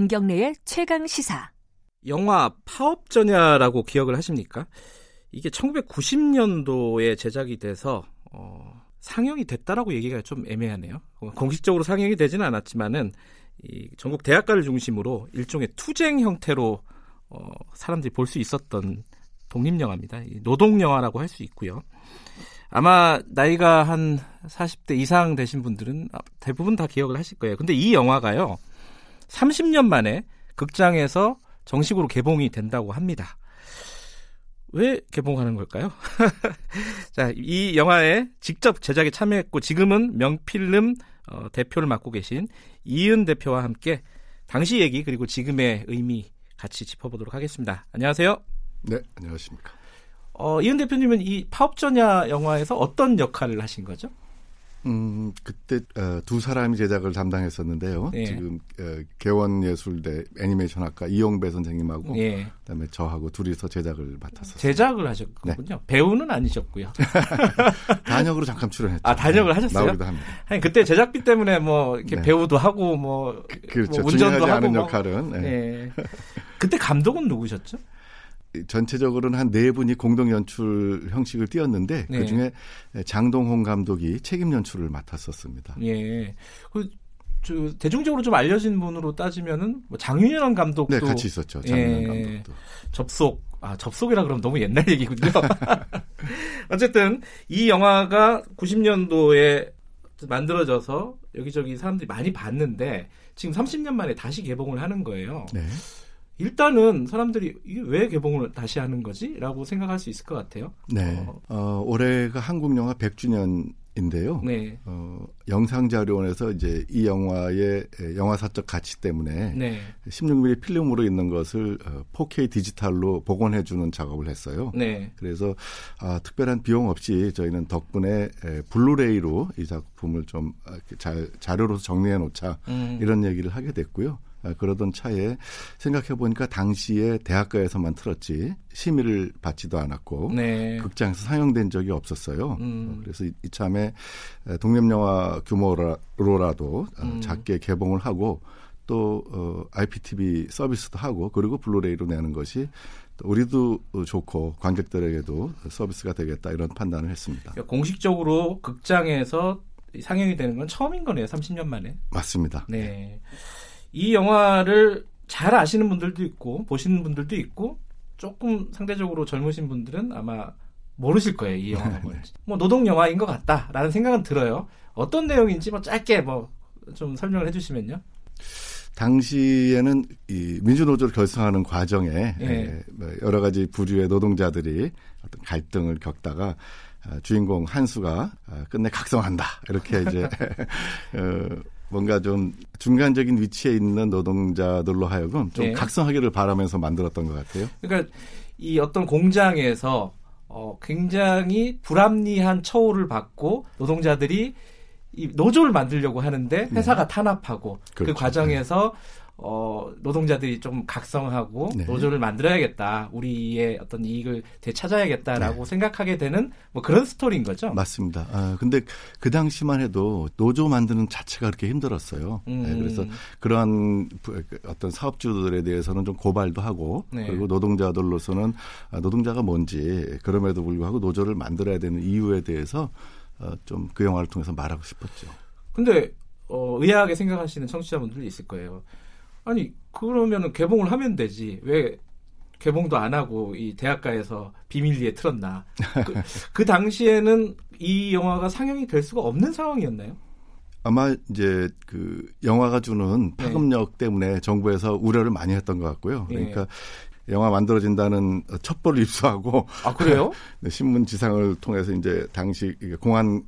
김경래의 최강 시사. 영화 파업전야라고 기억을 하십니까? 이게 1990년도에 제작이 돼서 어, 상영이 됐다라고 얘기가 좀 애매하네요. 공식적으로 상영이 되지는 않았지만은 이 전국 대학가를 중심으로 일종의 투쟁 형태로 어, 사람들이 볼 수 있었던 독립 영화입니다. 노동 영화라고 할 수 있고요. 아마 나이가 한 40대 이상 되신 분들은 대부분 다 기억을 하실 거예요. 근데 이 영화가요. 30년 만에 극장에서 정식으로 개봉이 된다고 합니다. 왜 개봉하는 걸까요? 자, 이 영화에 직접 제작에 참여했고 지금은 명필름 어, 대표를 맡고 계신 이은 대표와 함께 당시 얘기 그리고 지금의 의미 같이 짚어보도록 하겠습니다. 안녕하세요. 네, 안녕하십니까. 어, 이은 대표님은 이 파업전야 영화에서 어떤 역할을 하신 거죠? 음, 그때 어, 두 사람이 제작을 담당했었는데요. 예. 지금 어, 개원예술대 애니메이션학과 이용배 선생님하고 예. 그다음에 저하고 둘이서 제작을 맡았었어요. 제작을 하셨군요. 네. 배우는 아니셨고요. 단역으로 잠깐 출연했죠. 아, 단역을 하셨어요? 나오기도 합니다. 아니, 그때 제작비 때문에 뭐 이렇게 네. 배우도 하고 뭐, 그, 그렇죠. 뭐 운전도 하고 않은 뭐, 역할은. 네. 예. 그때 감독은 누구셨죠? 전체적으로는 한 네 분이 공동 연출 형식을 띄었는데 네. 그 중에 장동홍 감독이 책임 연출을 맡았었습니다. 예. 그, 저, 대중적으로 좀 알려진 분으로 따지면은 뭐 장윤현 감독도 네, 같이 있었죠. 장윤현 예. 감독도. 접속 아, 접속이라 그러면 너무 옛날 얘기군요. 어쨌든 이 영화가 90년도에 만들어져서 여기저기 사람들이 많이 봤는데 지금 30년 만에 다시 개봉을 하는 거예요. 네. 일단은 사람들이 이게 왜 개봉을 다시 하는 거지?라고 생각할 수 있을 것 같아요. 네. 어, 어 올해가 한국 영화 100주년 인데요. 네. 어, 영상 자료원에서 이제 이 영화의 영화사적 가치 때문에 네. 16mm 필름으로 있는 것을 4K 어, 디지털로 복원해 주는 작업을 했어요. 네. 그래서 아, 특별한 비용 없이 저희는 덕분에 블루레이로 이 작품을 좀 잘 자료로서 정리해 놓자 음. 이런 얘기를 하게 됐고요. 아, 그러던 차에 생각해 보니까 당시에 대학가에서만 틀었지 심의를 받지도 않았고 네. 극장에서 상영된 적이 없었어요. 음. 그래서 이참에 독립 영화 규모로라도 어, 음. 작게 개봉을 하고 또 어, IPTV 서비스도 하고 그리고 블루레이로 내는 것이 우리도 좋고 관객들에게도 서비스가 되겠다 이런 판단을 했습니다. 그러니까 공식적으로 극장에서 상영이 되는 건 처음인 거네요. 30년 만에. 맞습니다. 네. 이 영화를 잘 아시는 분들도 있고 보시는 분들도 있고 조금 상대적으로 젊으신 분들은 아마 모르실 거예요 이 영화가 네, 뭔지. 뭐 노동 영화인 것 같다라는 생각은 들어요. 어떤 내용인지 뭐 짧게 뭐 좀 설명을 해주시면요. 당시에는 이 민주노조를 결성하는 과정에 예. 뭐 여러 가지 부류의 노동자들이 어떤 갈등을 겪다가 아, 주인공 한수가 아, 끝내 각성한다 이렇게 이제 어, 뭔가 좀 중간적인 위치에 있는 노동자들로 하여금 좀 네. 각성하기를 바라면서 만들었던 것 같아요. 그러니까 이 어떤 공장에서 어, 굉장히 불합리한 처우를 받고 노동자들이 이 노조를 만들려고 하는데 네. 회사가 네. 탄압하고 그 그렇죠. 그 과정에서 네. 어, 노동자들이 좀 각성하고 네. 노조를 만들어야겠다. 우리의 어떤 이익을 되찾아야겠다라고 네. 생각하게 되는 뭐 그런 스토리인 거죠. 맞습니다. 아, 근데 그 당시만 해도 노조 만드는 자체가 그렇게 힘들었어요. 네, 음. 네, 그래서 그러한 어떤 사업주들에 대해서는 좀 고발도 하고 네. 그리고 노동자들로서는 아, 노동자가 뭔지 그럼에도 불구하고 노조를 만들어야 되는 이유에 대해서 어, 좀 그 영화를 통해서 말하고 싶었죠. 근데 어, 의아하게 생각하시는 청취자분들이 있을 거예요. 아니 그러면은 개봉을 하면 되지 왜 개봉도 안 하고 이 대학가에서 비밀리에 틀었나? 그, 그 당시에는 이 영화가 상영이 될 수가 없는 상황이었나요? 아마 이제 그 영화가 주는 네. 파급력 네. 때문에 정부에서 우려를 많이 했던 것 같고요. 네. 그러니까 네. 영화 만들어진다는 첩보를 입수하고 아 그래요? 네, 신문 지상을 통해서 이제 당시 공안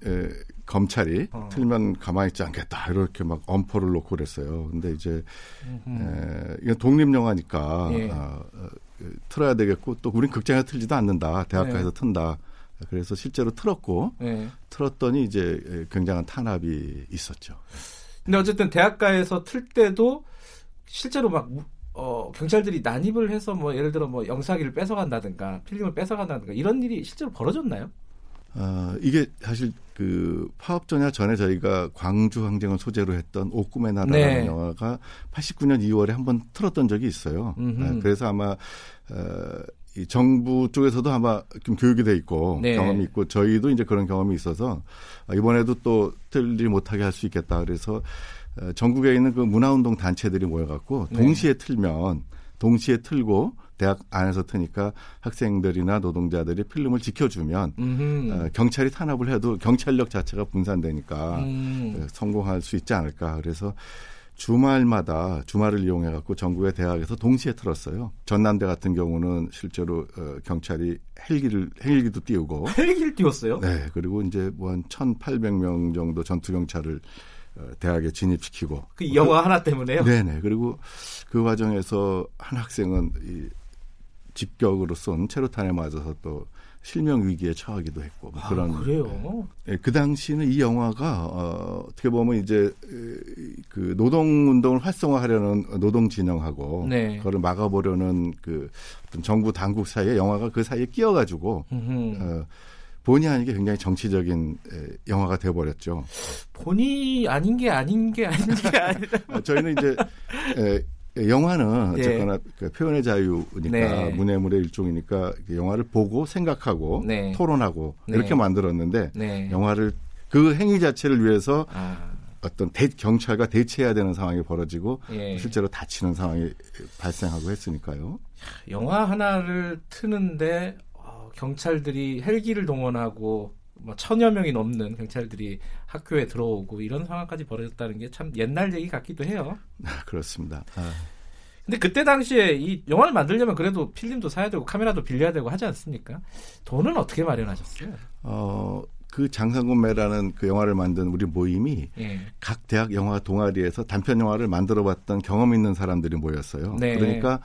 검찰이 어. 틀면 가만히 있지 않겠다 이렇게 막 엄포를 놓고 그랬어요. 근데 이제 에, 이건 독립 영화니까 예. 아, 어, 틀어야 되겠고 또 우린 극장에서 틀지도 않는다. 대학가에서 네. 튼다. 그래서 실제로 틀었고 네. 틀었더니 이제 굉장한 탄압이 있었죠. 근데 어쨌든 대학가에서 틀 때도 실제로 막 어, 경찰들이 난입을 해서 뭐 예를 들어 뭐 영상기를 뺏어간다든가 필름을 뺏어간다든가 이런 일이 실제로 벌어졌나요? 어, 이게 사실 그 파업전야 전에 저희가 광주 항쟁을 소재로 했던 옥꿈의 나라라는 네. 영화가 89년 2월에 한번 틀었던 적이 있어요. 네, 그래서 아마 어, 이 정부 쪽에서도 아마 좀 교육이 돼 있고 네. 경험이 있고 저희도 이제 그런 경험이 있어서 이번에도 또 틀리 못하게 할 수 있겠다. 그래서 어, 전국에 있는 그 문화운동 단체들이 모여갖고 네. 동시에 틀면 동시에 틀고 대학 안에서 트니까 학생들이나 노동자들이 필름을 지켜주면 어, 경찰이 탄압을 해도 경찰력 자체가 분산되니까 음. 어, 성공할 수 있지 않을까. 그래서 주말마다 주말을 이용해 갖고 전국의 대학에서 동시에 틀었어요. 전남대 같은 경우는 실제로 어, 경찰이 헬기를 헬기도 띄우고 헬기를 띄웠어요? 네. 그리고 이제 뭐 한 1,800명 정도 전투 경찰을 어, 대학에 진입시키고 그 영화 그, 하나 때문에요? 네네. 그리고 그 과정에서 한 학생은 이 직격으로 쏜 체류탄에 맞아서 또 실명 위기에 처하기도 했고 뭐 아, 그런 그래요. 네, 그 당시는 이 영화가 어, 어떻게 보면 이제 그 노동 운동을 활성화하려는 노동 진영하고 네. 그걸 막아보려는 그 어떤 정부 당국 사이에 영화가 그 사이에 끼어가지고 어, 본의 아니게 굉장히 정치적인 영화가 돼버렸죠. 본의 아닌 게 아닌 게 아닌 게 아니라 어, 저희는 이제 에, 예, 영화는 예. 어쨌거나 그 표현의 자유니까 네. 문해물의 일종이니까 영화를 보고 생각하고 네. 토론하고 네. 이렇게 만들었는데 네. 영화를 그 행위 자체를 위해서 아. 어떤 대, 경찰과 대치해야 되는 상황이 벌어지고 예. 실제로 다치는 상황이 발생하고 했으니까요. 영화 하나를 트는데 어, 경찰들이 헬기를 동원하고 뭐 천여 명이 넘는 경찰들이 학교에 들어오고 이런 상황까지 벌어졌다는 게 참 옛날 얘기 같기도 해요. 아, 그렇습니다. 아. 근데 그때 당시에 이 영화를 만들려면 그래도 필름도 사야 되고 카메라도 빌려야 되고 하지 않습니까? 돈은 어떻게 마련하셨어요? 어, 그 장상군매라는 그 영화를 만든 우리 모임이 예. 각 대학 영화 동아리에서 단편 영화를 만들어 봤던 경험 있는 사람들이 모였어요. 네. 그러니까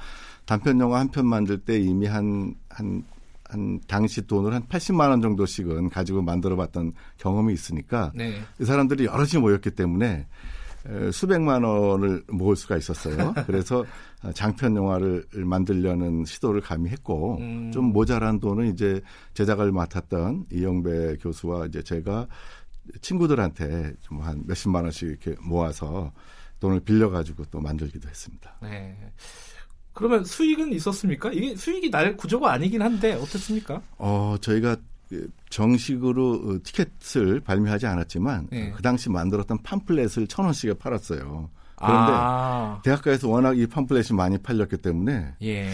단편 영화 한 편 만들 때 이미 한 한 한 당시 돈을 한 80만 원 정도씩은 가지고 만들어봤던 경험이 있으니까 네. 이 사람들이 여럿이 모였기 때문에 수백만 원을 모을 수가 있었어요. 그래서 장편 영화를 만들려는 시도를 감히 했고 음. 좀 모자란 돈은 이제 제작을 맡았던 이영배 교수와 이제 제가 친구들한테 좀 한 몇십만 원씩 이렇게 모아서 돈을 빌려 가지고 또 만들기도 했습니다. 네. 그러면 수익은 있었습니까? 이게 수익이 날 구조가 아니긴 한데 어떻습니까? 어, 저희가 정식으로 어, 티켓을 발매하지 않았지만 네. 그 당시 만들었던 팜플렛을 천 원씩에 팔았어요. 그런데 아. 대학가에서 워낙 이 팜플렛이 많이 팔렸기 때문에 예.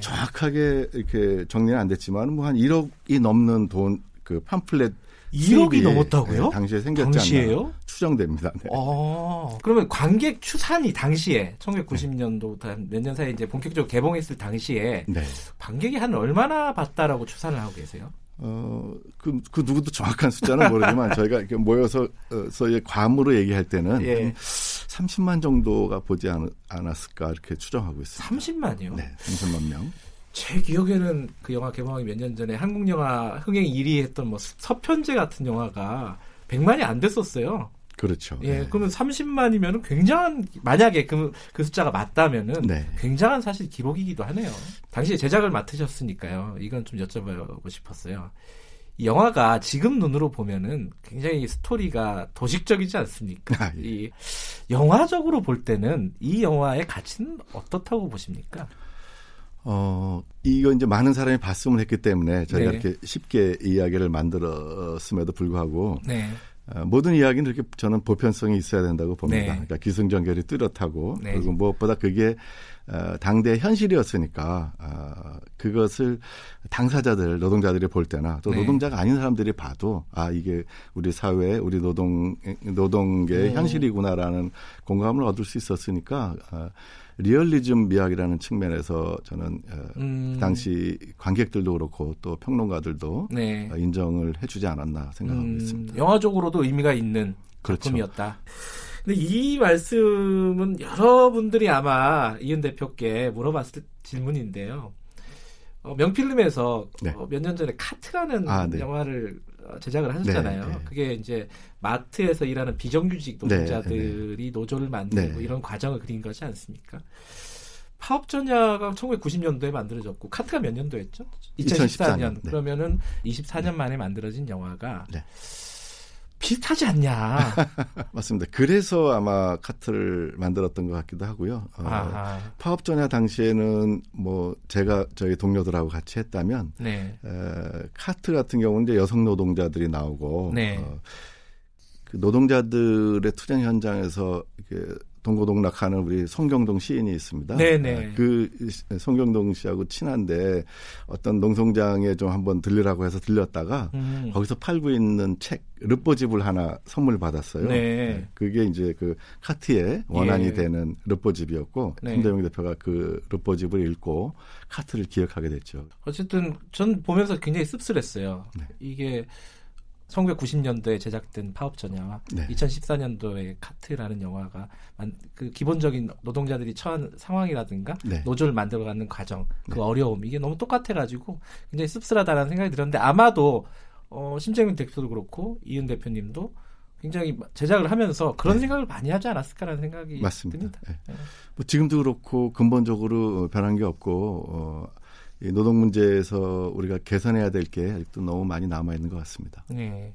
정확하게 이렇게 정리는 안 됐지만 뭐 한 1억이 넘는 돈 그 팜플렛 1억이 넘었다고요? 네, 당시에 생겼지 당시에요? 추정됩니다. 네. 아, 그러면 관객 추산이 당시에 1990년도 몇년 사이에 이제 본격적으로 개봉했을 당시에 네. 관객이 한 얼마나 봤다라고 추산을 하고 계세요? 어, 그, 그 누구도 정확한 숫자는 모르지만 저희가 이렇게 모여서 서의 과으로 얘기할 때는 예. 30만 정도가 보지 않, 않았을까 이렇게 추정하고 있습니다. 30만이요? 네, 30만 명. 제 기억에는 그 영화 개봉하기 몇 년 전에 한국 영화 흥행 1위 했던 뭐 서편제 같은 영화가 100만이 안 됐었어요. 그렇죠. 예, 네. 그러면 30만이면 굉장한 만약에 그, 그 숫자가 맞다면은 네. 굉장한 사실 기록이기도 하네요. 당시에 제작을 맡으셨으니까요. 이건 좀 여쭤보고 싶었어요. 이 영화가 지금 눈으로 보면은 굉장히 스토리가 도식적이지 않습니까? 아, 예. 이 영화적으로 볼 때는 이 영화의 가치는 어떻다고 보십니까? 어, 이거 이제 많은 사람이 봤으면 했기 때문에 저희가 네. 이렇게 쉽게 이야기를 만들었음에도 불구하고 네. 어, 모든 이야기는 이렇게 저는 보편성이 있어야 된다고 봅니다. 네. 그러니까 기승전결이 뚜렷하고 네. 그리고 무엇보다 그게 어, 당대 현실이었으니까 어, 그것을 당사자들 노동자들이 볼 때나 또 네. 노동자가 아닌 사람들이 봐도 아 이게 우리 사회 우리 노동 노동계의 음. 현실이구나라는 공감을 얻을 수 있었으니까 어, 리얼리즘 미학이라는 측면에서 저는 어, 음. 당시 관객들도 그렇고 또 평론가들도 네. 어, 인정을 해주지 않았나 생각하고 음. 있습니다. 영화적으로도 의미가 있는 그렇죠. 작품이었다. 근데 이 말씀은 여러분들이 아마 이은 대표께 물어봤을 질문인데요. 어, 명필름에서 네. 어, 몇년 전에 카트라는 아, 네. 영화를 어, 제작을 하셨잖아요. 네, 네. 그게 이제 마트에서 일하는 비정규직 노동자들이 네, 네. 노조를 만들고 이런 과정을 그린 것이 않습니까? 파업전야가 1990년도에 만들어졌고 카트가 몇 년도였죠? 2014년. 2014년. 네. 그러면은 24년 만에 만들어진 영화가 네. 비슷하지 않냐. 맞습니다. 그래서 아마 카트를 만들었던 것 같기도 하고요. 어, 파업 전야 당시에는 뭐 제가 저희 동료들하고 같이 했다면 네. 에, 카트 같은 경우는 이제 여성 노동자들이 나오고 네. 어, 그 노동자들의 투쟁 현장에서 이렇게 동고동락하는 우리 송경동 시인이 있습니다. 네네. 아, 그 송경동 씨하고 친한데 어떤 농성장에 좀 한번 들리라고 해서 들렸다가 음. 거기서 팔고 있는 책 르뽀집을 하나 선물 받았어요. 네. 네. 그게 이제 그 카트의 원안이 예. 되는 르뽀집이었고 네. 김대영 대표가 그 르뽀집을 읽고 카트를 기억하게 됐죠. 어쨌든 전 보면서 굉장히 씁쓸했어요. 네. 이게 1990년도에 제작된 파업전야와 네. 2014년도에 카트라는 영화가 그 기본적인 노동자들이 처한 상황이라든가 네. 노조를 만들어가는 과정, 그 네. 어려움 이게 너무 똑같아가지고 굉장히 씁쓸하다는 생각이 들었는데 아마도 어, 심재민 대표도 그렇고 이은 대표님도 굉장히 제작을 하면서 그런 네. 생각을 많이 하지 않았을까라는 생각이 맞습니다. 듭니다. 네. 네. 뭐 지금도 그렇고 근본적으로 변한 게 없고 어, 이 노동 문제에서 우리가 개선해야 될 게 아직도 너무 많이 남아 있는 것 같습니다. 네.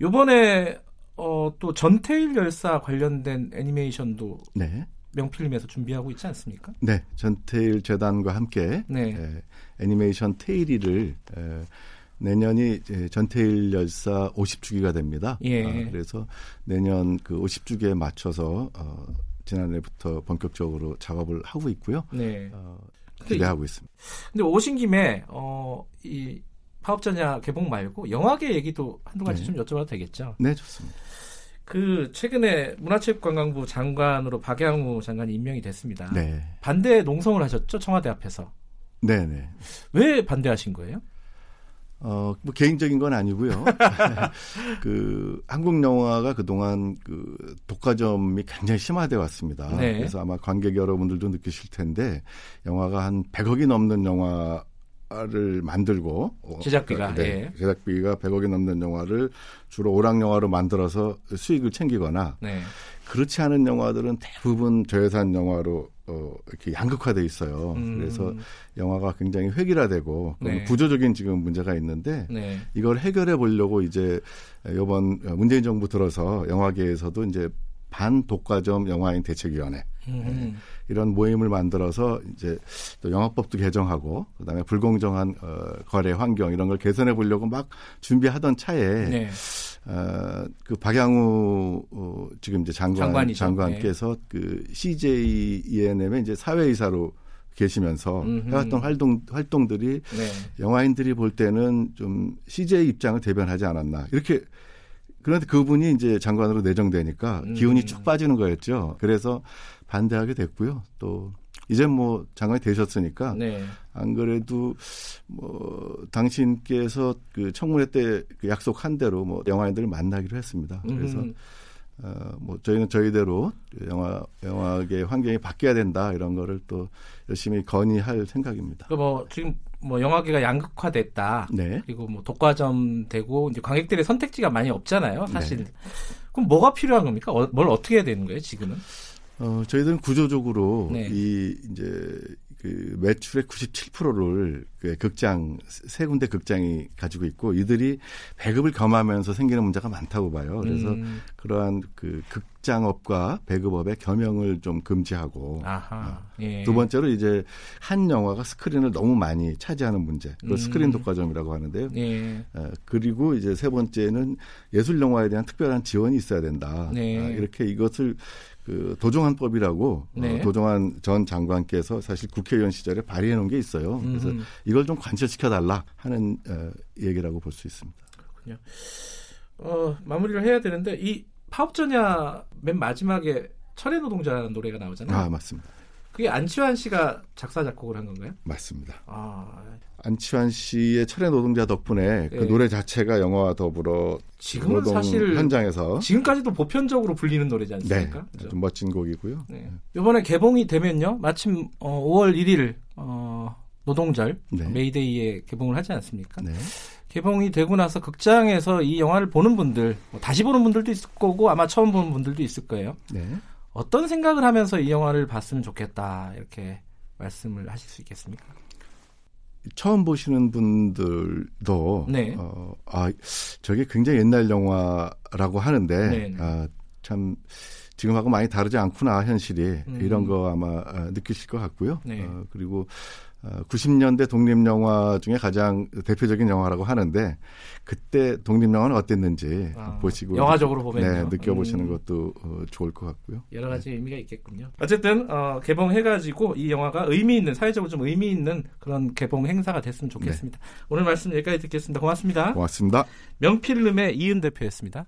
이번에 어, 또 전태일 열사 관련된 애니메이션도 네. 명필림에서 준비하고 있지 않습니까? 네, 전태일 재단과 함께 네. 에, 애니메이션 테일이를 에, 내년이 전태일 열사 50주기가 됩니다. 예. 어, 그래서 내년 그 50주기에 맞춰서 어, 지난해부터 본격적으로 작업을 하고 있고요. 네. 어, 기대하고 있습니다. 근데 오신 김에 어, 이 파업전야 개봉 말고 영화계 얘기도 한두 가지 네. 좀 여쭤봐도 되겠죠? 네, 좋습니다. 그 최근에 문화체육관광부 장관으로 박양우 장관이 임명이 됐습니다. 네. 반대 농성을 하셨죠 청와대 앞에서. 네, 네. 왜 반대하신 거예요? 어, 뭐 개인적인 건 아니고요. 그 한국 영화가 그동안 그 독과점이 굉장히 심화돼 왔습니다. 네. 그래서 아마 관객 여러분들도 느끼실 텐데 영화가 한 100억이 넘는 영화 를 만들고 어, 제작비가 네, 예. 제작비가 100억이 넘는 영화를 주로 오락 영화로 만들어서 수익을 챙기거나 네. 그렇지 않은 영화들은 대부분 저예산 영화로 어, 이렇게 양극화돼 있어요. 음. 그래서 영화가 굉장히 획일화되고 네. 구조적인 지금 문제가 있는데 네. 이걸 해결해 보려고 이제 이번 문재인 정부 들어서 영화계에서도 이제 반독과점 영화인 대책위원회 네. 이런 모임을 만들어서 이제 또 영화법도 개정하고 그다음에 불공정한 어, 거래 환경 이런 걸 개선해 보려고 막 준비하던 차에 네. 어, 그 박양우 어, 지금 이제 장관 장관이죠. 장관께서 네. 그 CJ ENM의 이제 사회이사로 계시면서 음흠. 해왔던 활동 활동들이 네. 영화인들이 볼 때는 좀 CJ 입장을 대변하지 않았나 이렇게 그런데 그분이 이제 장관으로 내정되니까 음. 기운이 쭉 빠지는 거였죠. 그래서 반대하게 됐고요. 또 이제 뭐 장관이 되셨으니까 네. 안 그래도 뭐 당신께서 그 청문회 때그 약속한 대로 뭐 영화인들을 만나기로 했습니다. 그래서 음. 어, 뭐 저희는 저희대로 영화 영화계 환경이 바뀌어야 된다 이런 거를 또 열심히 건의할 생각입니다. 뭐 지금 뭐 영화계가 양극화됐다. 네. 그리고 뭐 독과점 되고 이제 관객들의 선택지가 많이 없잖아요. 사실. 네. 그럼 뭐가 필요한 겁니까? 어, 뭘 어떻게 해야 되는 거예요, 지금은? 어, 저희들은 구조적으로 네. 이 이제 그 매출의 97%를 그 극장 세 군데 극장이 가지고 있고 이들이 배급을 겸하면서 생기는 문제가 많다고 봐요. 그래서 음. 그러한 그 극장업과 배급업의 겸용을 좀 금지하고 어. 예. 두 번째로 이제 한 영화가 스크린을 너무 많이 차지하는 문제. 그걸 음. 스크린 독과점이라고 하는데요. 예. 어, 그리고 이제 세 번째는 예술 영화에 대한 특별한 지원이 있어야 된다. 네. 아, 이렇게 이것을 그 도종환법이라고 어, 네. 어, 도종환 전 장관께서 사실 국회 의원 시절에 발의해 놓은 게 있어요. 그래서 음. 이걸 좀 관철시켜 달라 하는 어, 얘기라고 볼 수 있습니다. 그렇군요. 어, 마무리를 해야 되는데 이 파업전야 맨 마지막에 철의 노동자라는 노래가 나오잖아요. 아 맞습니다. 그게 안치환 씨가 작사 작곡을 한 건가요? 맞습니다. 아, 안치환 씨의 철의 노동자 덕분에 그 네. 그 노래 자체가 영화와 더불어 지금은 사실 현장에서 지금까지도 보편적으로 불리는 노래지 않습니까? 네, 아주 멋진 곡이고요. 네. 이번에 개봉이 되면요, 마침 어, 5월 1일 어, 노동절 네. 메이데이에 개봉을 하지 않습니까? 네. 개봉이 되고 나서 극장에서 이 영화를 보는 분들, 뭐 다시 보는 분들도 있을 거고 아마 처음 보는 분들도 있을 거예요. 네. 어떤 생각을 하면서 이 영화를 봤으면 좋겠다 이렇게 말씀을 하실 수 있겠습니까? 처음 보시는 분들도 네. 어, 아 저게 굉장히 옛날 영화라고 하는데 네. 네. 아, 참 지금하고 많이 다르지 않구나 현실이 음. 이런 거 아마 어, 느끼실 것 같고요. 네. 어, 그리고 90년대 어, 독립 영화 중에 가장 대표적인 영화라고 하는데 그때 독립 영화는 어땠는지 아, 보시고 영화적으로 보면 네, 느껴보시는 음. 것도 어, 좋을 것 같고요. 여러 가지 네. 의미가 있겠군요. 어쨌든 어, 개봉해가지고 이 영화가 의미 있는 사회적으로 좀 의미 있는 그런 개봉 행사가 됐으면 좋겠습니다. 네. 오늘 말씀 여기까지 듣겠습니다. 고맙습니다. 고맙습니다. 명필름의 이은 대표였습니다.